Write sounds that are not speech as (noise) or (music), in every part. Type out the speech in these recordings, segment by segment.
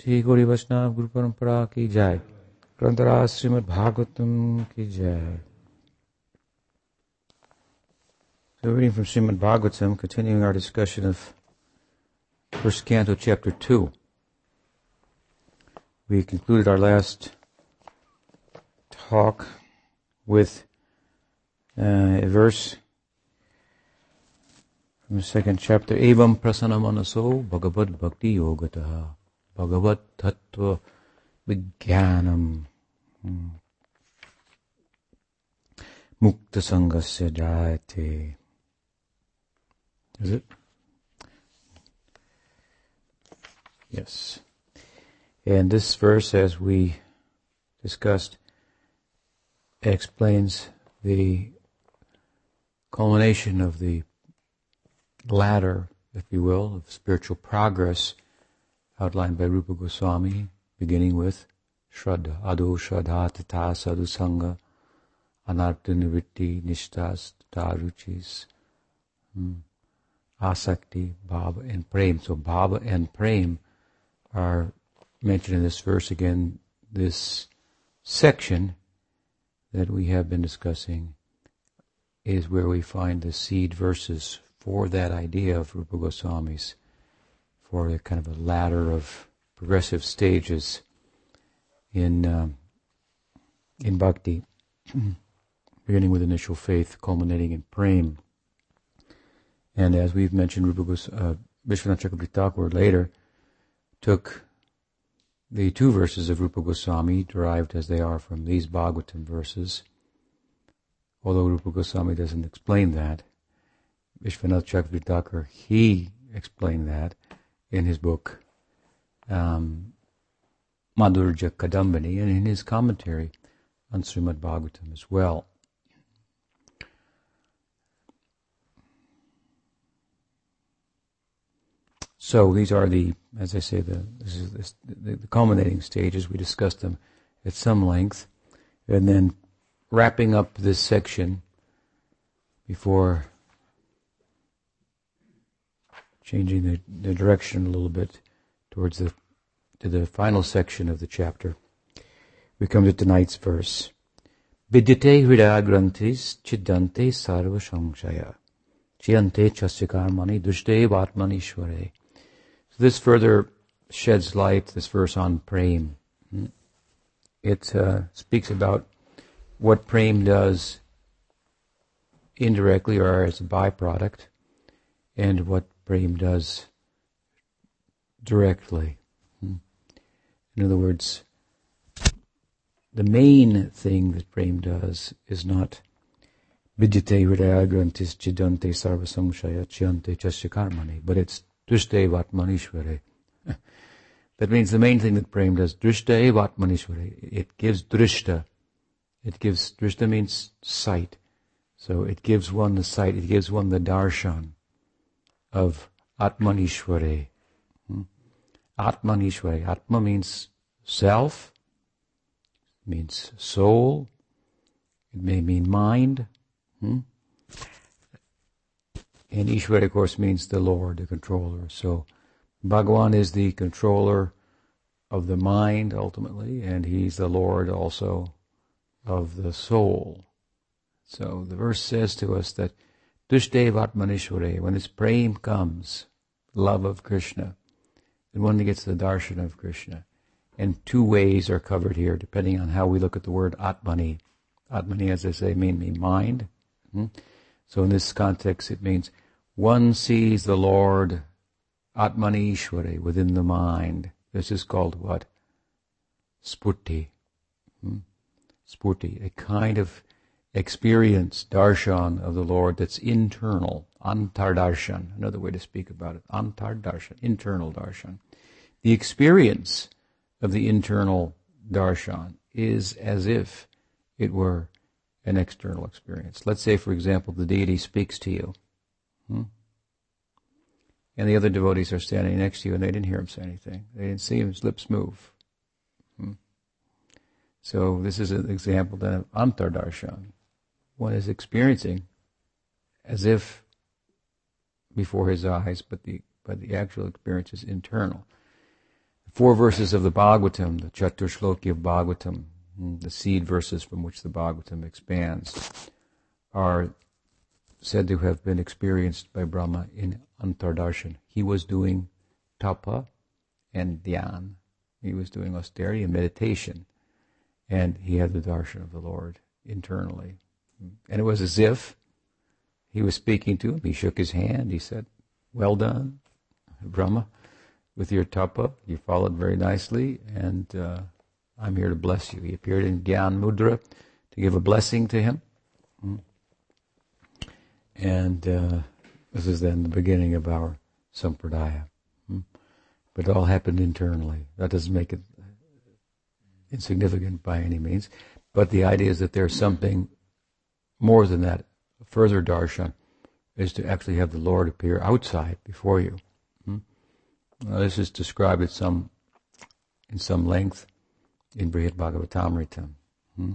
श्री गौरी वैष्णव गुरु परंपरा की जय ग्रंथराज श्रीमद भागवतम की जय So reading from Srimad Bhagavatam, continuing our discussion of first canto, chapter two. We concluded our last talk with uh, a verse from the second chapter. Evam prasana manaso bhagavad bhakti yogataha bhagavad tattva vijnanam mukta sangasya jayate. Is it? Yes. And this verse, as we discussed, explains the culmination of the ladder, if you will, of spiritual progress outlined by Rupa Goswami, beginning with Shraddha, Ado Shraddha Tata Sadhu Sangha, Anartha Nishtas, Taruchis, hmm, Asakti, Bhava, and Prem. So Bhava and Prem are mentioned in this verse again. This section that we have been discussing is where we find the seed verses for that idea of Rupa Goswami's, for a kind of a ladder of progressive stages in um, in bhakti, (clears throat) beginning with initial faith, culminating in prem. And as we've mentioned, Rupa Gos- uh, Vishwanath Chakravarti Thakur later took the two verses of Rupa Goswami, derived as they are from these Bhagavatam verses, although Rupa Goswami doesn't explain that, Vishwanath Chakravarti Thakur, he explained that in his book um, Madhurya and in his commentary on Srimad Bhagavatam as well. So these are the, as I say, the this is the, the culminating stages. We discussed them at some length, and then wrapping up this section before changing the, the direction a little bit towards the to the final section of the chapter. We come to tonight's verse. Vidyate hridaya granthis chiddante sarva samshaya. Chiyante chasya karmani dushdev atmanishware. So this further sheds light, this verse on prem. It uh, speaks about what prem does indirectly or as a byproduct, and what prem does directly. In other words, the main thing that prem does is not vidyate hridaya grantis chidante sarva samshaya karmani, but it's Drishte Vatmanishware. (laughs) that means the main thing that Prem does, Drishte Vatmanishware. It gives Drishta. It gives, Drishta means sight. So it gives one the sight, it gives one the darshan of Atmanishware. Hmm? Atma means self, means soul, it may mean mind. Hmm? And Ishvara, of course, means the Lord, the controller. So Bhagawan is the controller of the mind ultimately, and he's the Lord also of the soul. So the verse says to us that Atmanishware, when this prem comes, love of Krishna, then one gets the darshan of Krishna. And two ways are covered here, depending on how we look at the word Atmani. Atmani, as I say, means mind. Hmm? So in this context, it means one sees the Lord Atmani Ishware within the mind. This is called what? Spurti. Hmm? Spurti, a kind of experience, darshan of the Lord that's internal. Antardarshan, another way to speak about it. Antardarshan, internal darshan. The experience of the internal darshan is as if it were an external experience. Let's say, for example, the deity speaks to you. Hmm? And the other devotees are standing next to you and they didn't hear him say anything. They didn't see his lips move. Hmm? So this is an example then of antardarshan. One is experiencing as if before his eyes, but the but the actual experience is internal. The four verses of the Bhagavatam, the Chaturshloki of Bhagavatam, hmm, the seed verses from which the Bhagavatam expands, are said to have been experienced by Brahma in Antardarshan. He was doing tapa and dhyan. He was doing austerity and meditation. And he had the darshan of the Lord internally. And it was as if he was speaking to him. He shook his hand. He said, Well done, Brahma, with your tapa. You followed very nicely, and uh, I'm here to bless you. He appeared in Gyan Mudra to give a blessing to him. And uh, this is then the beginning of our sampradaya. But it all happened internally. That doesn't make it insignificant by any means. But the idea is that there's something more than that further darshan is to actually have the Lord appear outside before you. Hmm? this is described at some, in some length in Brihad Bhagavatamrita. Hmm?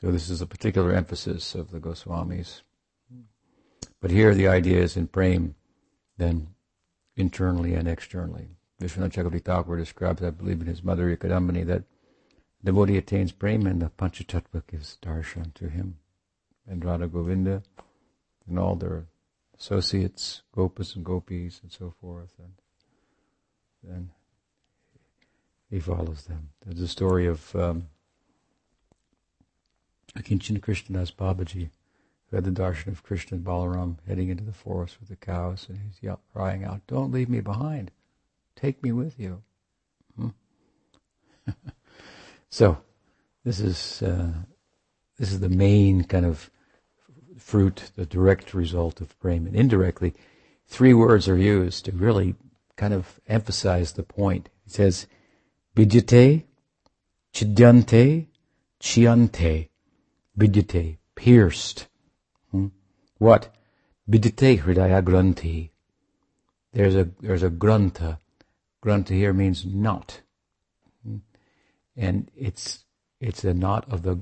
So this is a particular emphasis of the Goswamis. But here the idea is in prem, then internally and externally. Vishwanath Chakravarti Thakur describes, I believe, in his Madhurya Kadambini, that devotee attains prema and the Panchatattva gives darshan to him and Radha Govinda and all their associates, gopas and gopis and so forth. And then he follows them. There's a story of um, Akinchan Krishnadas Babaji, who had the darshan of Krishna and Balaram heading into the forest with the cows, and he's crying out, Don't leave me behind. Take me with you. Hmm? (laughs) so, this is uh, this is the main kind of fruit, the direct result of prema. And indirectly, three words are used to really kind of emphasize the point. It says, Vidyate, Chidyante, Chiante, Vidyate, pierced. Hmm? What? Vidyate Hridaya Granthi. There's a, there's a granta. Granta here means knot. Hmm? And it's, it's a knot of the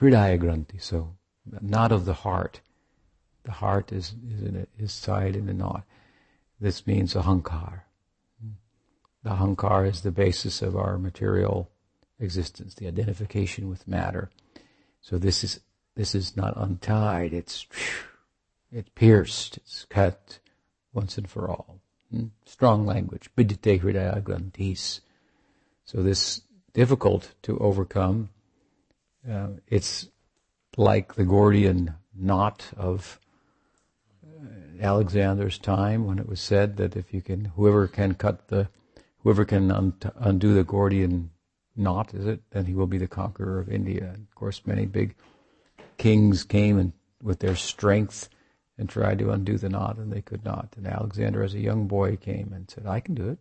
Hridaya Granthi. So not of the heart. The heart is, is, in a, is side in a knot. This means ahankar. The ahankar is the basis of our material existence, the identification with matter. So this is this is not untied. It's it's pierced. It's cut once and for all. Hmm? Strong language. So this difficult to overcome. Uh, it's like the Gordian knot of Alexander's time when it was said that if you can, whoever can cut the, whoever can undo the Gordian knot, is it, then he will be the conqueror of India. And of course, many big kings came and with their strength and tried to undo the knot, and they could not. And Alexander, as a young boy, came and said, "I can do it."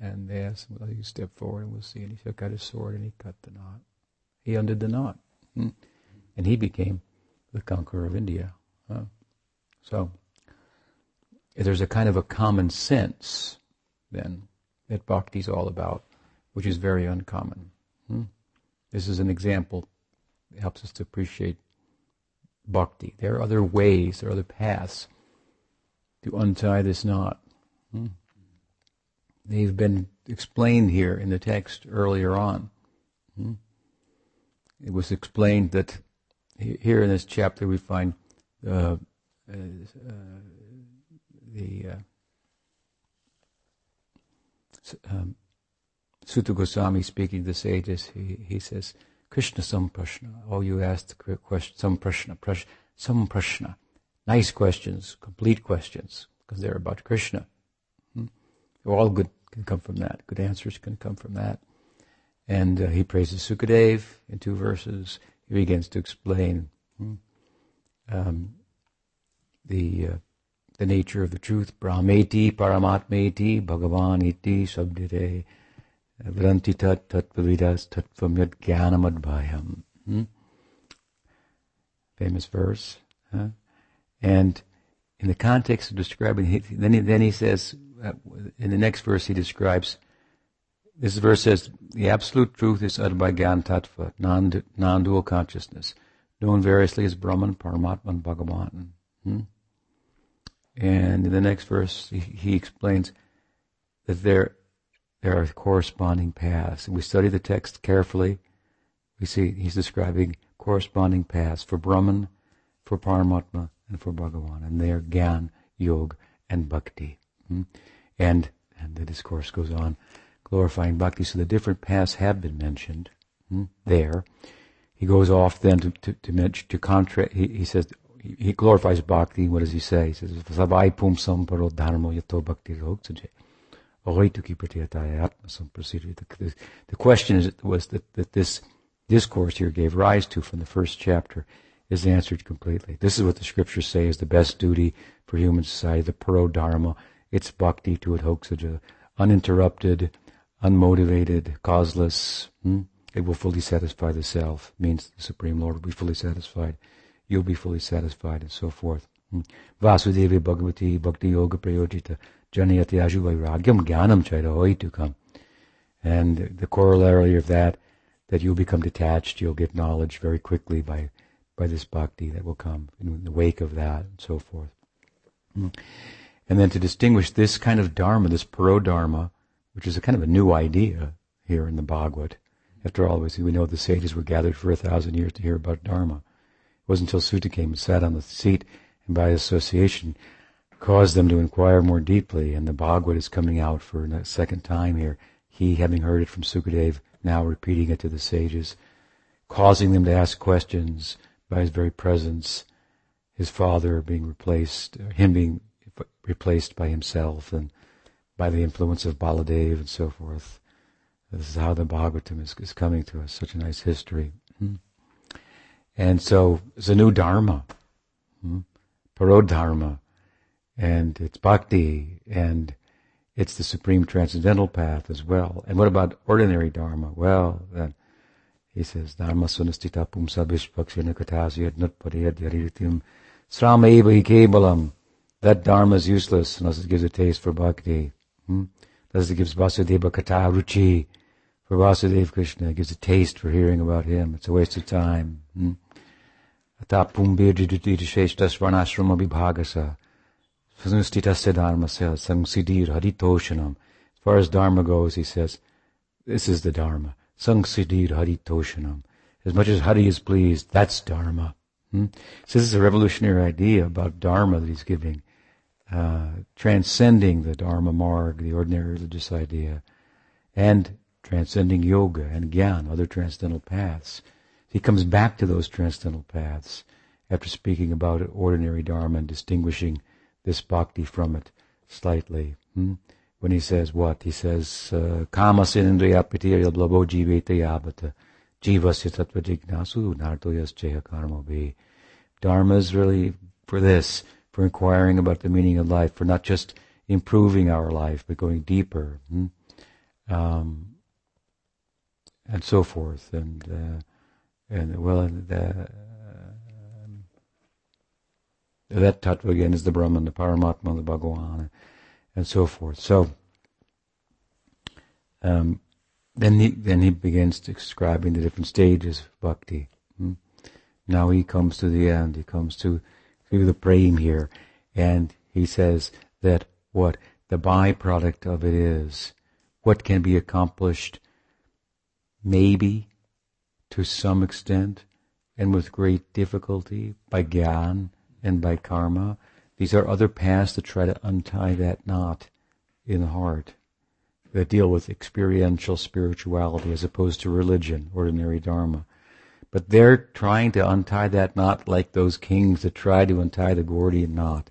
And they asked him, "Well, you step forward and we'll see." And he took out his sword and he cut the knot. He undid the knot. Hmm and he became the conqueror of India. Uh, so there's a kind of a common sense then that bhakti is all about, which is very uncommon. Hmm? This is an example that helps us to appreciate bhakti. There are other ways, there are other paths to untie this knot. Hmm? They've been explained here in the text earlier on. Hmm? It was explained that here in this chapter we find uh, uh, the uh, um, Suta Goswami speaking to the sages. He, he says, Krishna Samprashna. Oh, you asked question, some prashna, prash, some prashna. Nice questions, complete questions, because they're about Krishna. Hmm? All good can come from that. Good answers can come from that. And uh, he praises Sukadev in two verses he begins to explain hmm, um, the uh, the nature of the truth. Brahmeti, Paramatmeti, Bhagavan iti, Sabdire, Vranti tat tatvavidas tatvam yad jnanamadbhayam. Hmm? Famous verse. Huh? And in the context of describing, he, then, he, then he says, uh, in the next verse he describes this verse says, the absolute truth is uttered by Gyan Tattva, non-dual consciousness, known variously as Brahman, Paramatman, and Bhagavan. Hmm? And in the next verse, he, he explains that there, there are corresponding paths. we study the text carefully, we see he's describing corresponding paths for Brahman, for Paramatma, and for Bhagavan. And they are Gyan, Yoga, and Bhakti. Hmm? And, and the discourse goes on, glorifying Bhakti. So the different paths have been mentioned hmm, there. He goes off then to, to, to mention, to contrast, he, he says, he glorifies bhakti. What does he say? He says, "Savai pum samparo dharma yato bhakti roksuje." The question is, was that, that this discourse here gave rise to from the first chapter is answered completely. This is what the scriptures say is the best duty for human society, the paro dharma. It's bhakti to it uninterrupted, unmotivated, causeless. Hmm? It will fully satisfy the self. Means the Supreme Lord will be fully satisfied. You'll be fully satisfied, and so forth. Hmm? Bhagavati Bhakti Yoga Prayojita Janayati Aju Vairagyam Jnanam Chaita come. And the corollary of that, that you'll become detached, you'll get knowledge very quickly by, by this bhakti that will come in the wake of that, and so forth. Hmm. And then to distinguish this kind of dharma, this parodharma, which is a kind of a new idea here in the Bhagavad. After all, we know the sages were gathered for a thousand years to hear about dharma. It wasn't until Suta came and sat on the seat and by association caused them to inquire more deeply, and the Bhagavad is coming out for a second time here. He, having heard it from Sukadev, now repeating it to the sages, causing them to ask questions by his very presence, his father being replaced, him being replaced by himself, and by the influence of Baladev and so forth. This is how the Bhagavatam is, is coming to us, such a nice history. Hmm. And so it's a new Dharma, hmm? Parodharma, and it's bhakti, and it's the supreme transcendental path as well. And what about ordinary dharma? Well, then he says, Dharma sunastita pumsa katasya. That dharma is useless unless it gives a taste for bhakti. Hmm? Unless it gives Vasudeva kata ruchi for Vasudeva Krishna. It gives a taste for hearing about him. It's a waste of time. Hmm? As far as dharma goes, he says, this is the dharma. Haritoshanam. As much as Hari is pleased, that's dharma. Hmm? So this is a revolutionary idea about dharma that he's giving, uh, transcending the dharma marg, the ordinary religious idea, and transcending yoga and gyan, other transcendental paths. He comes back to those transcendental paths after speaking about ordinary dharma and distinguishing this bhakti from it slightly. Hmm? When he says what? He says, uh, Kama sinindriya patirya blabo jiveta yavata jivasya tattva jignasu karma be. Dharma is really for this, for inquiring about the meaning of life, for not just improving our life, but going deeper. Hmm? Um, and so forth, and uh, and well, uh, that tattva again is the Brahman, the Paramatma, the Bhagavan, and so forth. So, um, then he then he begins describing the different stages of bhakti. Hmm? Now he comes to the end. He comes to to the praying here, and he says that what the byproduct of it is, what can be accomplished, maybe to some extent, and with great difficulty by gyan, and by karma. These are other paths to try to untie that knot in the heart that deal with experiential spirituality as opposed to religion, ordinary dharma. But they're trying to untie that knot like those kings that try to untie the Gordian knot.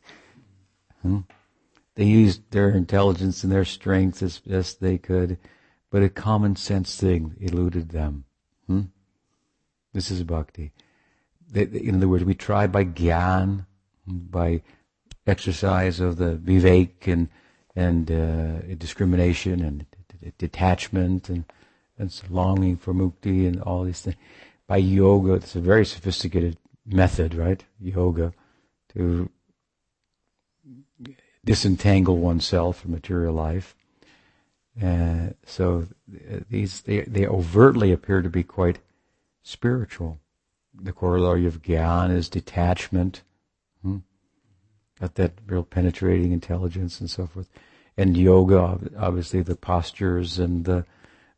Hmm? They used their intelligence and their strength as best they could, but a common sense thing eluded them. Hmm? This is bhakti in other words, we try by gyan, by exercise of the vivek and and uh, discrimination and detachment and and longing for mukti and all these things. By yoga, it's a very sophisticated method, right? Yoga to disentangle oneself from material life. Uh, so these they they overtly appear to be quite spiritual the corollary of gyan is detachment. Hmm? Got that real penetrating intelligence and so forth. and yoga, obviously the postures and the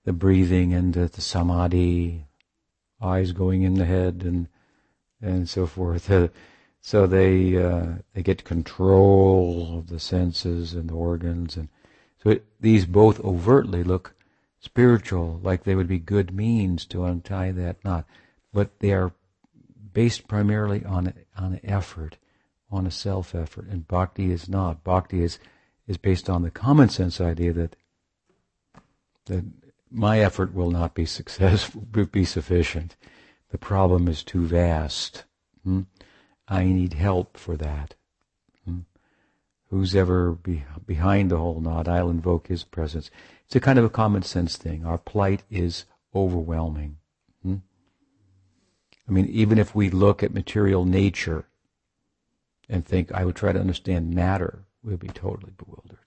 the breathing and the, the samadhi, eyes going in the head and and so forth. (laughs) so they uh, they get control of the senses and the organs, and so it, these both overtly look spiritual, like they would be good means to untie that knot, but they are based primarily on on effort, on a self effort, and bhakti is not. Bhakti is is based on the common sense idea that that my effort will not be successful, (laughs) be sufficient. The problem is too vast. Hmm? I need help for that. Hmm? Who's ever be, behind the whole knot, I'll invoke his presence. It's a kind of a common sense thing. Our plight is overwhelming. Hmm? I mean, even if we look at material nature and think, I would try to understand matter, we'll be totally bewildered.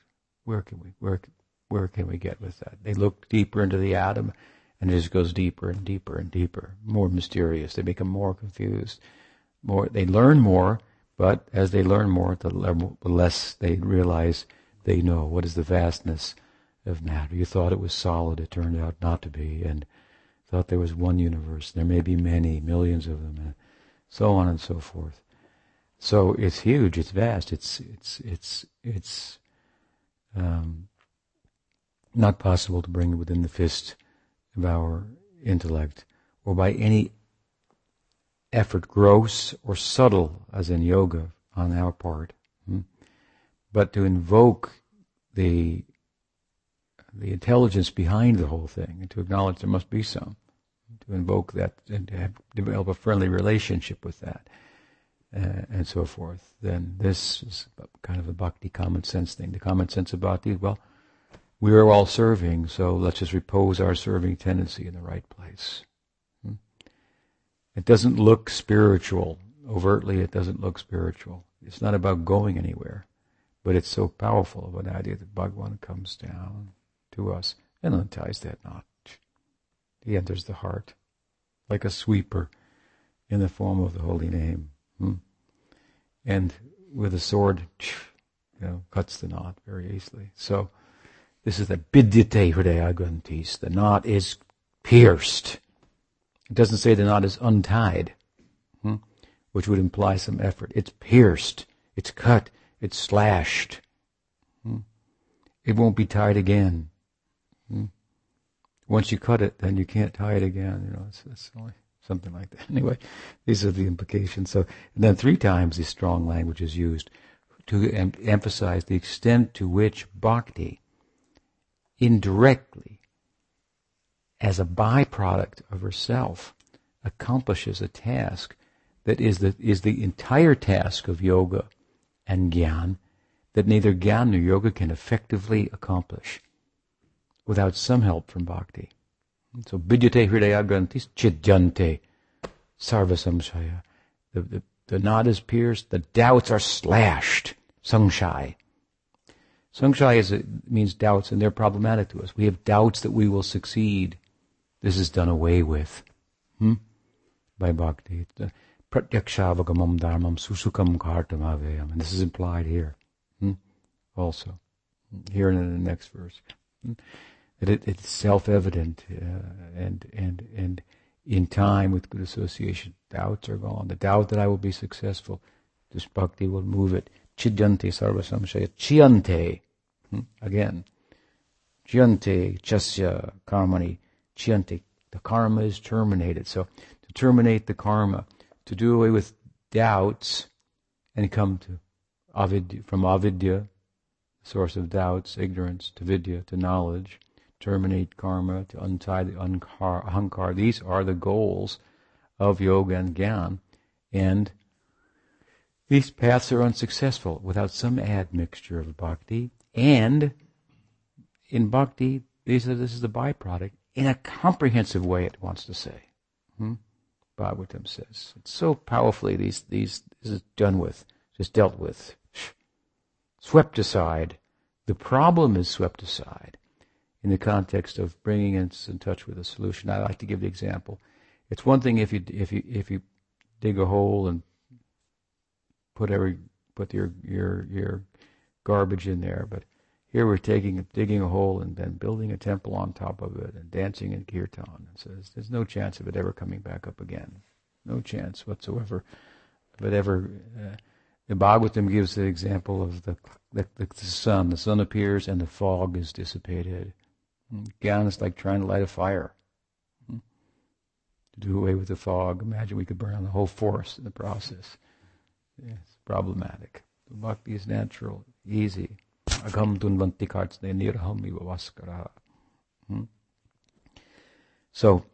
Where can we, where, where can we get with that? They look deeper into the atom and it just goes deeper and deeper and deeper, more mysterious. They become more confused. More, they learn more, but as they learn more, the less they realize they know. What is the vastness of matter? You thought it was solid, it turned out not to be, and thought there was one universe. There may be many, millions of them, and so on and so forth. So it's huge, it's vast, it's it's it's it's um, not possible to bring it within the fist of our intellect or by any effort, gross or subtle, as in yoga on our part, hmm? but to invoke the the intelligence behind the whole thing and to acknowledge there must be some, to invoke that and to have, develop a friendly relationship with that, uh, and so forth. Then this is kind of a bhakti common sense thing. The common sense of bhakti, well, we are all serving, so let's just repose our serving tendency in the right place. Hmm? It doesn't look spiritual. Overtly, it doesn't look spiritual. It's not about going anywhere, but it's so powerful of an idea that Bhagwan comes down to us and unties that knot. He enters the heart like a sweeper in the form of the holy name. Hmm? And with a sword, (sniffs) you know, cuts the knot very easily. So, this is the bidyate hridaya The knot is pierced. It doesn't say the knot is untied, hmm? which would imply some effort. It's pierced. It's cut. It's slashed. Hmm? It won't be tied again. Hmm? Once you cut it, then you can't tie it again. You know, it's, it's something like that. (laughs) Anyway, these are the implications. So, and then three times the strong language is used to em- emphasize the extent to which bhakti indirectly, as a byproduct of herself, accomplishes a task that is the, is the entire task of yoga and gyan that neither gyan nor yoga can effectively accomplish without some help from bhakti. So, vidyate hridaya grantis chidyante sarva samshaya. The, the, the knot is pierced, the doubts are slashed, samshaya. Samshaya is, means doubts, and they're problematic to us. We have doubts that we will succeed. This is done away with hmm? by bhakti. Pratyakshavagamam dharmam susukam kartamavayam. And this is implied here hmm? also. Here in the next verse. Hmm? That it, it's self-evident uh, and, and, and in time with good association, doubts are gone. The doubt that I will be successful, this bhakti will move it. Chidyante sarva samshaya. Chiyante. Again. Chiyante chasya karmani. Chiyante. The karma is terminated. So to terminate the karma, to do away with doubts and come to avidya, from avidya, source of doubts, ignorance, to vidya, to knowledge, terminate karma, to untie the ahankar. These are the goals of yoga and gyan. And these paths are unsuccessful without some admixture of bhakti. And in bhakti, these are, this is the byproduct in a comprehensive way, it wants to say. Hmm? Bhagavatam says. It's so powerfully these, these, this is done with, just dealt with, swept aside. The problem is swept aside in the context of bringing us in touch with a solution. I like to give the example. It's one thing if you, if you, if you dig a hole and put every put your your your garbage in there. But Here we're taking, digging a hole and then building a temple on top of it and dancing in kirtan. And says there's no chance of it ever coming back up again. No chance whatsoever it ever. Uh, the Bhagavatam gives the example of the, the, the, the sun. The sun appears and the fog is dissipated. Gyan is like trying to light a fire. To do away with the fog, imagine we could burn down the whole forest in the process. It's problematic. Bhakti is natural, easy. Agam dunvanti kartsne nirham vaskara. Hmm? So,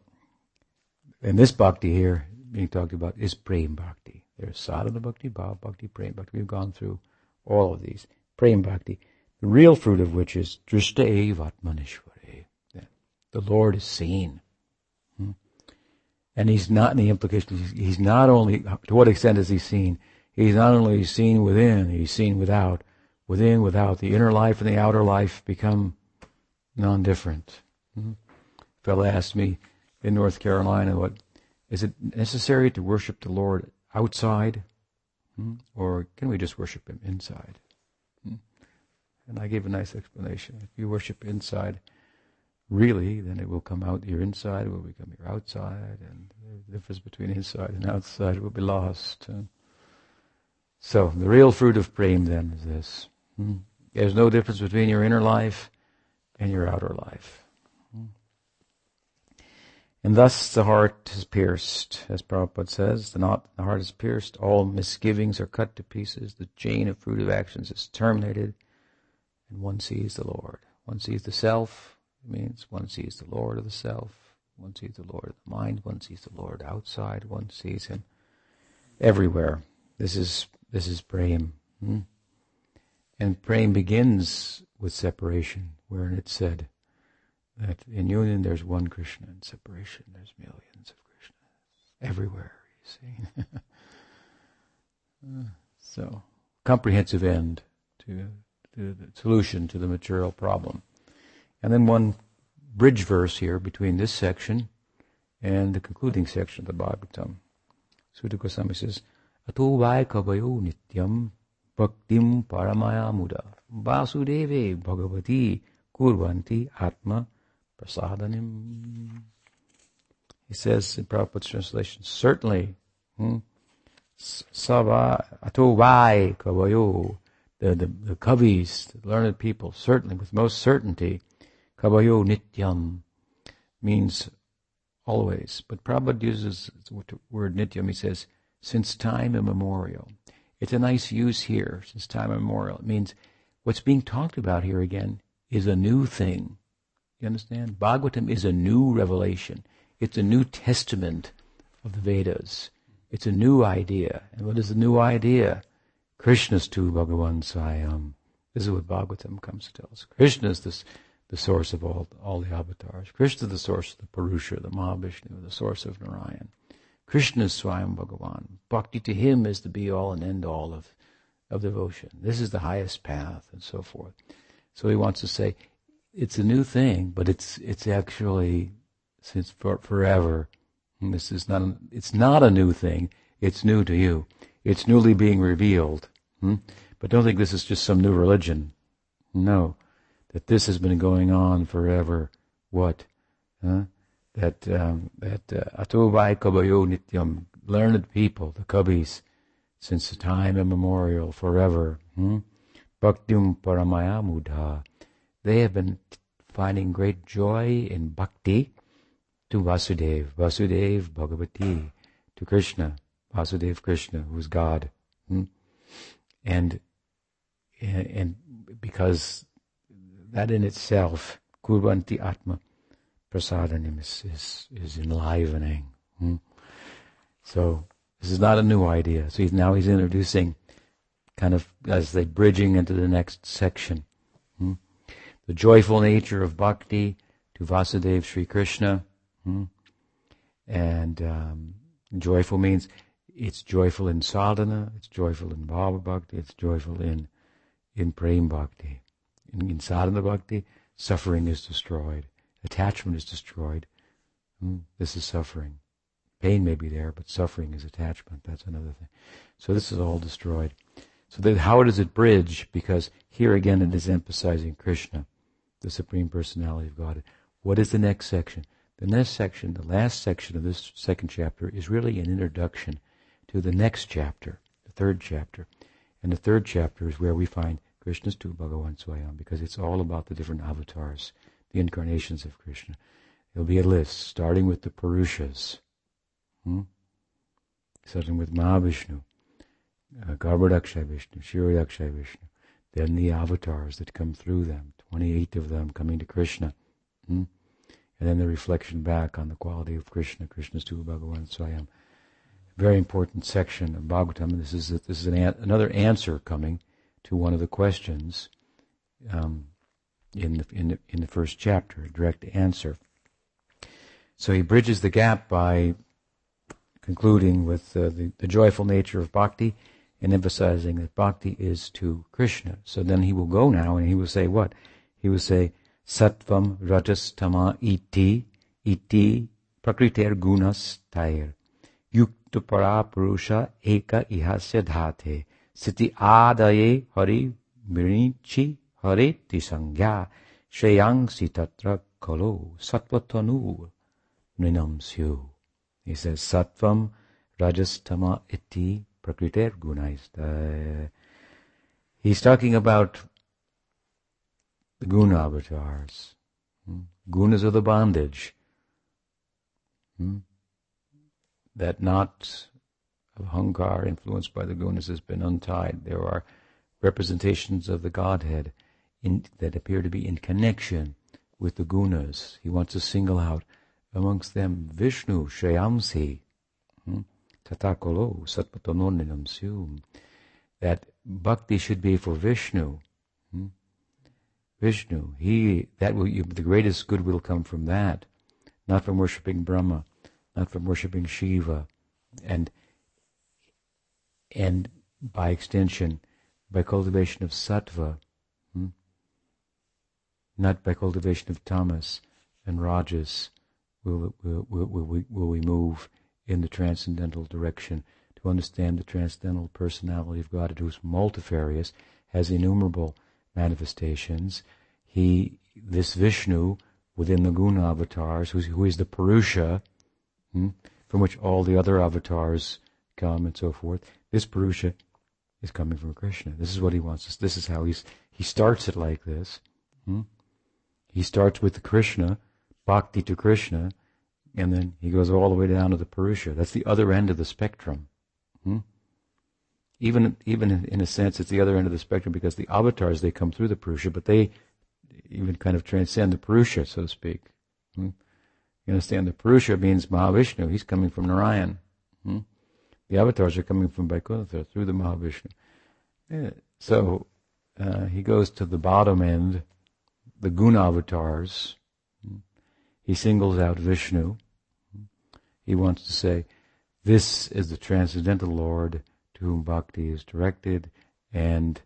in this bhakti here, being talked about, is prem bhakti. There's sadhana bhakti, bhav bhakti, prem bhakti. We've gone through all of these. Prem bhakti. The real fruit of which is drishta evatmanishvare. The Lord is seen. Hmm? And he's not in the implication, he's not only, to what extent is he seen? He's not only seen within, he's seen without within, without. The inner life and the outer life become non-different. Mm-hmm. Fellow asked me in North Carolina, "What is it necessary to worship the Lord outside, mm-hmm. or can we just worship Him inside?" Mm-hmm. And I gave a nice explanation. If you worship inside, really, then it will come out. Your inside will become your outside, and the difference between inside and outside will be lost. So the real fruit of prem then is this. Hmm. There's no difference between your inner life and your outer life. Hmm. And thus the heart is pierced, as Prabhupada says, the, not, the heart is pierced, all misgivings are cut to pieces, the chain of fruitive actions is terminated, and one sees the Lord. One sees the self, it means one sees the Lord of the self, one sees the Lord of the mind, one sees the Lord outside, one sees Him everywhere. This is, this is prem. Hmm? And praying begins with separation, wherein it said that in union there's one Krishna, in separation there's millions of Krishnas. Everywhere, you see. (laughs) so, comprehensive end to, to the solution to the material problem. And then one bridge verse here between this section and the concluding section of the Bhagavatam. Suta Goswami says, Nityam bhaktim paramaya muda vasudeve bhagavati kurvanti atma prasadanim. He says in Prabhupada's translation, certainly, hmm, sava ato vai kavayo, the, the, the kavis, the learned people, certainly, with most certainty, kavayo nityam means always. But Prabhupada uses the word nityam, he says, since time immemorial. It's a nice use here since time immemorial. It means what's being talked about here again is a new thing. You understand? Bhagavatam is a new revelation. It's a new testament of the Vedas. It's a new idea. And what is the new idea? Krishna's tu Bhagavan Swayam. This is what Bhagavatam comes to tell us. Krishna is this, the source of all, all the avatars. Krishna is the source of the Purusha, the Mahavishnu, the source of Narayan. Krishna is Swayam Bhagavan. Bhakti to him is the be all and end all of, of devotion. This is the highest path and so forth. So he wants to say, it's a new thing, but it's, it's actually since for, forever. And this is not, it's not a new thing. It's new to you. It's newly being revealed. Hmm? But don't think this is just some new religion. No. That this has been going on forever. What? Huh? That um, that uh, atuvai kabayo nityam, learned people, the kabis, since the time immemorial, forever. Hmm? Paramaya mudha. They have been finding great joy in bhakti to Vasudev, Vasudev Bhagavati, to Krishna, Vasudev Krishna, who's God. Hmm? And, and, and because that in itself, kurvanti atma, prasadam is, is, is enlivening. Hmm? So this is not a new idea. So he's, now he's introducing kind of as they bridging into the next section. Hmm? The joyful nature of bhakti to Vasudev Sri Krishna. Hmm? And um, joyful means it's joyful in sadhana, it's joyful in bhava bhakti, it's joyful in in prem bhakti. In, in sadhana bhakti, suffering is destroyed. Attachment is destroyed. Hmm, this is suffering. Pain may be there, but suffering is attachment. That's another thing. So this is all destroyed. So that how does it bridge? Because here again it is emphasizing Krishna, the Supreme Personality of God. What is the next section? The next section, the last section of this second chapter, is really an introduction to the next chapter, the third chapter. And the third chapter is where we find Krishna's two Bhagavan Swayam, because it's all about the different avatars, the incarnations of Krishna. There'll be a list, starting with the Purushas, hmm? starting with Mahavishnu, uh, Garbhodakshay Vishnu, Kshirodakshay Vishnu, then the avatars that come through them, 28 of them coming to Krishna. Hmm? And then the reflection back on the quality of Krishna, Krishna's Tu Bhagavan Swayam. Very important section of Bhagavatam. This is, a, this is an another answer coming to one of the questions um, in, the, in, the, in the first chapter, a direct answer. So he bridges the gap by concluding with uh, the, the joyful nature of bhakti and emphasizing that bhakti is to Krishna. So then he will go now and he will say what? He will say, Sattvam rajas tama iti iti prakriter gunas tair yukta parapurusha eka ihasya dhate siti adaye hari mirichi hari tisangya shayangsi tatra kalo sattvatanu nrinamsyu. He says, Sattvam rajastama iti prakriter gunais. He's talking about the guna avatars. Hmm? Gunas are the bondage. Hmm? That knot of Hankar influenced by the gunas has been untied. There are representations of the Godhead in, that appear to be in connection with the gunas. He wants to single out amongst them Vishnu, Shayamsi, hmm? Tatakolo, Satpatononinam Syum. That bhakti should be for Vishnu. Hmm? Vishnu, he, that will, you, the greatest good will come from that. Not from worshipping Brahma, not from worshipping Shiva, and, and by extension, by cultivation of sattva? Not by cultivation of tamas and rajas, will, will, will, will, we, will we move in the transcendental direction to understand the transcendental personality of God, who's multifarious, has innumerable manifestations. He, this Vishnu, within the guna avatars, who's, who is the Purusha, hmm, from which all the other avatars come and so forth. This Purusha is coming from Krishna. This is what he wants. This is how he's, he starts it like this. Hmm? He starts with the Krishna, bhakti to Krishna, and then he goes all the way down to the Purusha. That's the other end of the spectrum. Hmm? Even, even in a sense, it's the other end of the spectrum because the avatars, they come through the Purusha, but they even kind of transcend the Purusha, so to speak. Hmm? You understand? The Purusha means Mahavishnu. He's coming from Narayan. Hmm? The avatars are coming from Vaikuntha through the Mahavishnu. Yeah. So uh, he goes to the bottom end, the guna avatars, he singles out Vishnu. He wants to say, this is the transcendental Lord to whom bhakti is directed, and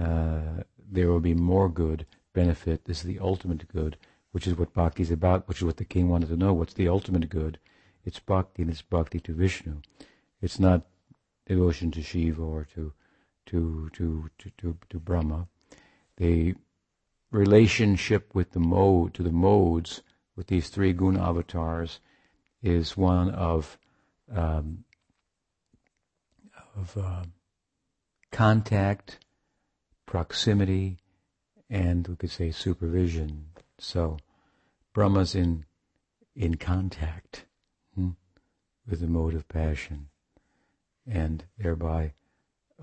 uh, there will be more good benefit. This is the ultimate good, which is what bhakti is about, which is what the king wanted to know. What's the ultimate good? It's bhakti, and it's bhakti to Vishnu. It's not devotion to Shiva or to to to to to, to Brahma. The relationship with the mode to the modes with these three guna avatars is one of um, of uh, contact, proximity, and we could say supervision. So Brahma's in in contact hmm, with the mode of passion, and thereby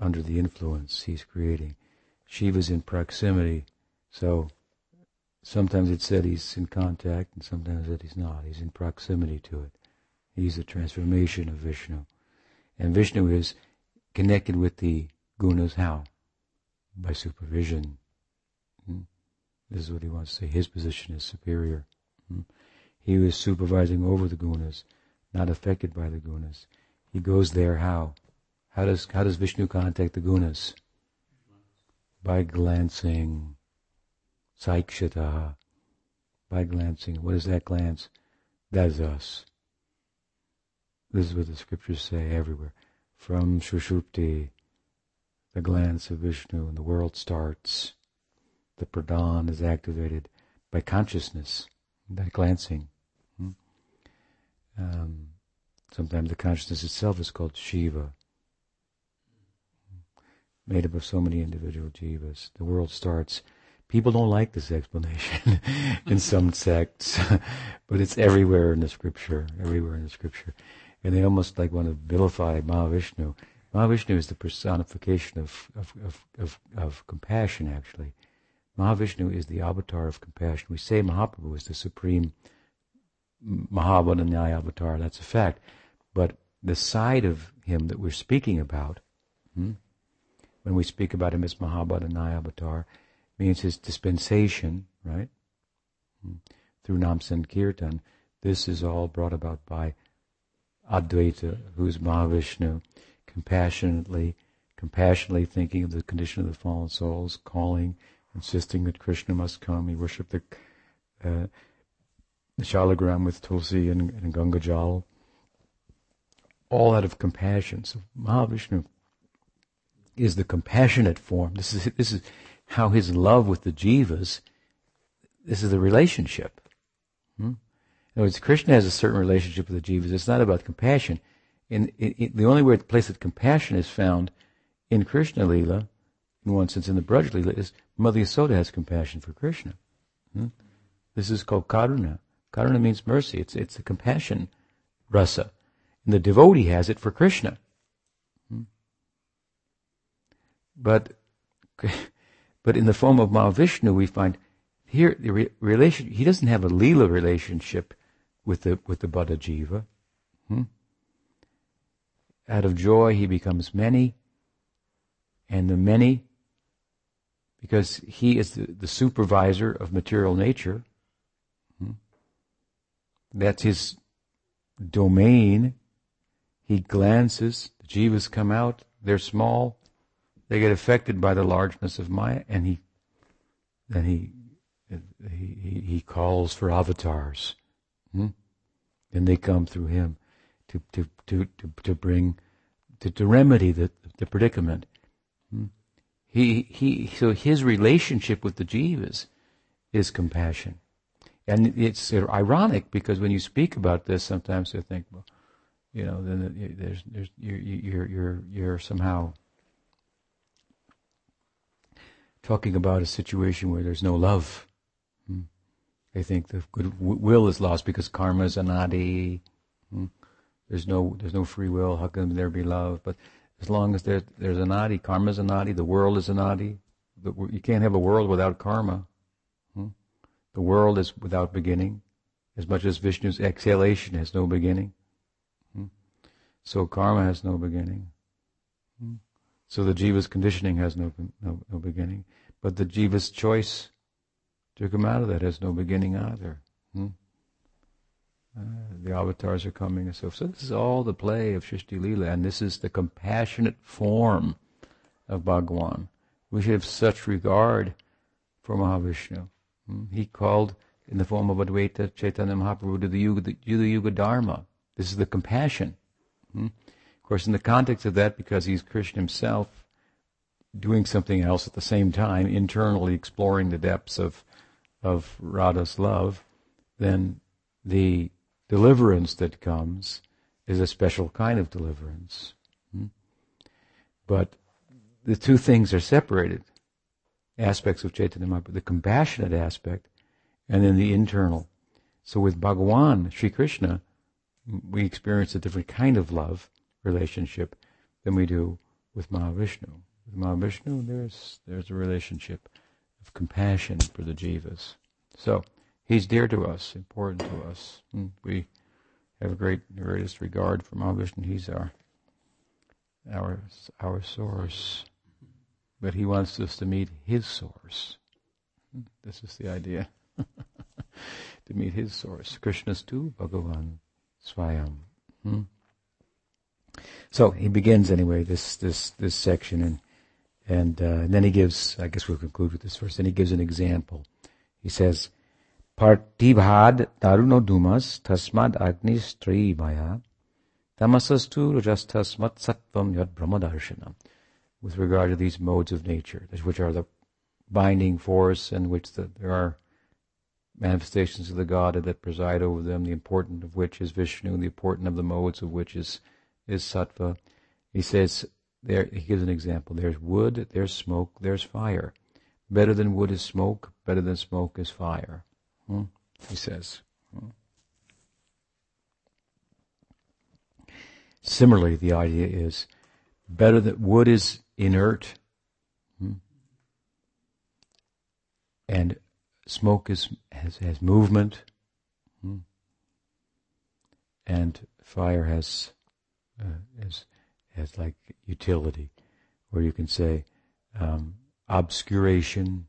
under the influence he's creating. Shiva's in proximity, so Sometimes it's said he's in contact, and sometimes that he's not. He's in proximity to it. He's a transformation of Vishnu. And Vishnu is connected with the gunas how? By supervision. Hmm? This is what he wants to say. His position is superior. Hmm? He was supervising over the gunas, not affected by the gunas. He goes there how? How does how does Vishnu contact the gunas? By glancing Saikshata, by glancing. What is that glance? That is us. This is what the scriptures say everywhere. From Shushupti, the glance of Vishnu and the world starts. The pradhan is activated by consciousness, by glancing. Hmm? Um, sometimes the consciousness itself is called Shiva, made up of so many individual jivas. The world starts. People don't like this explanation (laughs) in some sects, (laughs) but it's everywhere in the scripture, everywhere in the scripture. And they almost like want to vilify Mahavishnu. Mahavishnu is the personification of, of, of, of, of compassion, actually. Mahavishnu is the avatar of compassion. We say Mahaprabhu is the supreme Mahavadanyaya avatar, that's a fact. But the side of him that we're speaking about, hmm, when we speak about him as Mahavadanyaya avatar, means his dispensation, right? Through Nam Sankirtan. This is all brought about by Advaita, who's Mahavishnu, compassionately, compassionately thinking of the condition of the fallen souls, calling insisting that Krishna must come. He worshipped the, uh, the shalagram with tulsi and, and gangajal, all out of compassion. So Mahavishnu is the compassionate form. This is this is how his love with the jivas. This is the relationship. Hmm? In other words, Krishna has a certain relationship with the jivas. It's not about compassion. In, the only place that compassion is found in Krishna Lila in one sense, in the Braj Lila, is Mother Yasoda has compassion for Krishna. Hmm? This is called karuna. Karuna means mercy. It's it's a compassion rasa, and the devotee has it for Krishna. Hmm? But but in the form of Mahavishnu, we find here the re- relation. He doesn't have a lila relationship with the with the Baddha Jiva. Hmm? Out of joy, he becomes many, and the many because he is the, the supervisor of material nature. Hmm? That's his domain. He glances, the jivas come out, they're small, they get affected by the largeness of Maya, and he then he he, he calls for avatars. Hmm? And they come through him to to to to, to bring to, to remedy the, the predicament. Hmm? He, he, so his relationship with the jivas is compassion. And it's ironic because when you speak about this, sometimes I think, well, you know, then there's, there's, you're, you're, you're, you're somehow talking about a situation where there's no love. Hmm. They think the goodwill is lost because karma is anadi. Hmm. There's no, there's no free will. How can there be love? But as long as there's, there's an adi, karma is an adi, the world is an adi. You can't have a world without karma. Hmm? The world is without beginning, as much as Vishnu's exhalation has no beginning. Hmm? So karma has no beginning. So the jiva's conditioning has no, no, no beginning. But the jiva's choice to come out of that has no beginning either. Hmm? Uh, the avatars are coming and so forth. So this is all the play of Srishti Leela, and this is the compassionate form of Bhagwan. We should have such regard for Mahavishnu. Hmm? He called in the form of Advaita Chaitanya Mahaprabhu to the Yuga, the, the Yuga Dharma. This is the compassion. Hmm? Of course, in the context of that, because he's Krishna himself, doing something else at the same time, internally exploring the depths of of Radha's love, then the deliverance that comes is a special kind of deliverance. Hmm? But the two things are separated. Aspects of Chaitanya Mahaprabhu, the compassionate aspect and then the internal. So with Bhagawan, Sri Krishna, we experience a different kind of love relationship than we do with Mahavishnu. With Mahavishnu, there's, there's a relationship of compassion for the jivas. So, He's dear to us, important to us. We have a great, greatest regard for Mahavishnu. He's our, our, our source. But he wants us to meet his source. This is the idea. (laughs) to meet his source. Krishna's too, Bhagavan Swayam. Hmm? So he begins anyway this this this section and and, uh, and then he gives. I guess we'll conclude with this verse. Then he gives an example. He says, Partibhad tarunodumas tasmad agnistriyaya tamasastu rajastasmat sattvam yad brahmadarshana. with regard to these modes of nature, which are the binding force and which the, there are manifestations of the God that preside over them, the important of which is Vishnu, the important of the modes of which is, is Sattva. He says, there, he gives an example. There's wood, there's smoke, there's fire. Better than wood is smoke, better than smoke is fire. Hmm? He says. Hmm? Similarly, the idea is better that wood is inert hmm? and smoke is has, has movement hmm? and fire has uh, has has like utility, where you can say um, obscuration,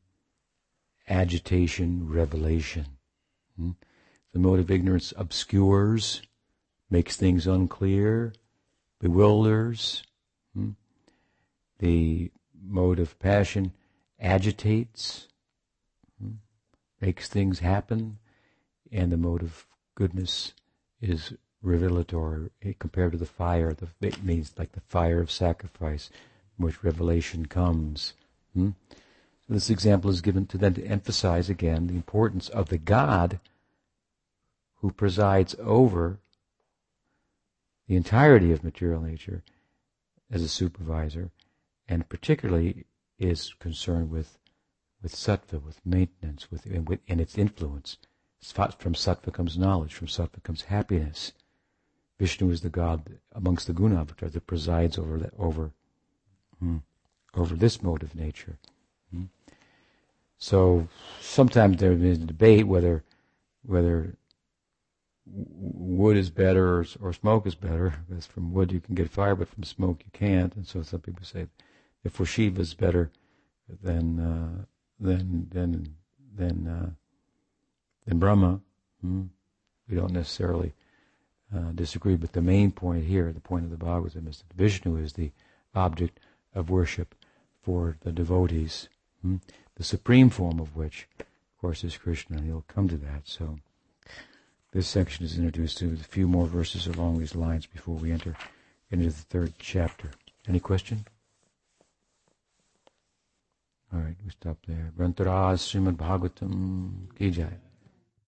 agitation, revelation. Hmm? The mode of ignorance obscures, makes things unclear, bewilders. Hmm? The mode of passion agitates, hmm? makes things happen, and the mode of goodness is revelatory compared to the fire. The, it means like the fire of sacrifice, in which revelation comes. Hmm? So this example is given to then to emphasize again the importance of the God who presides over the entirety of material nature as a supervisor, and particularly is concerned with with sattva, with maintenance, with and, with, and its influence. From sattva comes knowledge. From sattva comes happiness. Vishnu is the god amongst the guna avatars that presides over over hmm, over this mode of nature. Hmm. So sometimes there is a debate whether whether wood is better or, or, smoke is better. (laughs) Because from wood you can get fire, but from smoke you can't. And so some people say if Shiva is better than uh, than than uh, than Brahma, hmm, we don't necessarily uh, disagree. But the main point here, the point of the Bhagavatam, is that Vishnu is the object of worship for the devotees, hmm? the supreme form of which, of course, is Krishna, and he'll come to that. So this section is introduced to a few more verses along these lines before we enter into the third chapter. Any question? All right, we stop there. Grantaraj Srimad Bhagavatam Ki.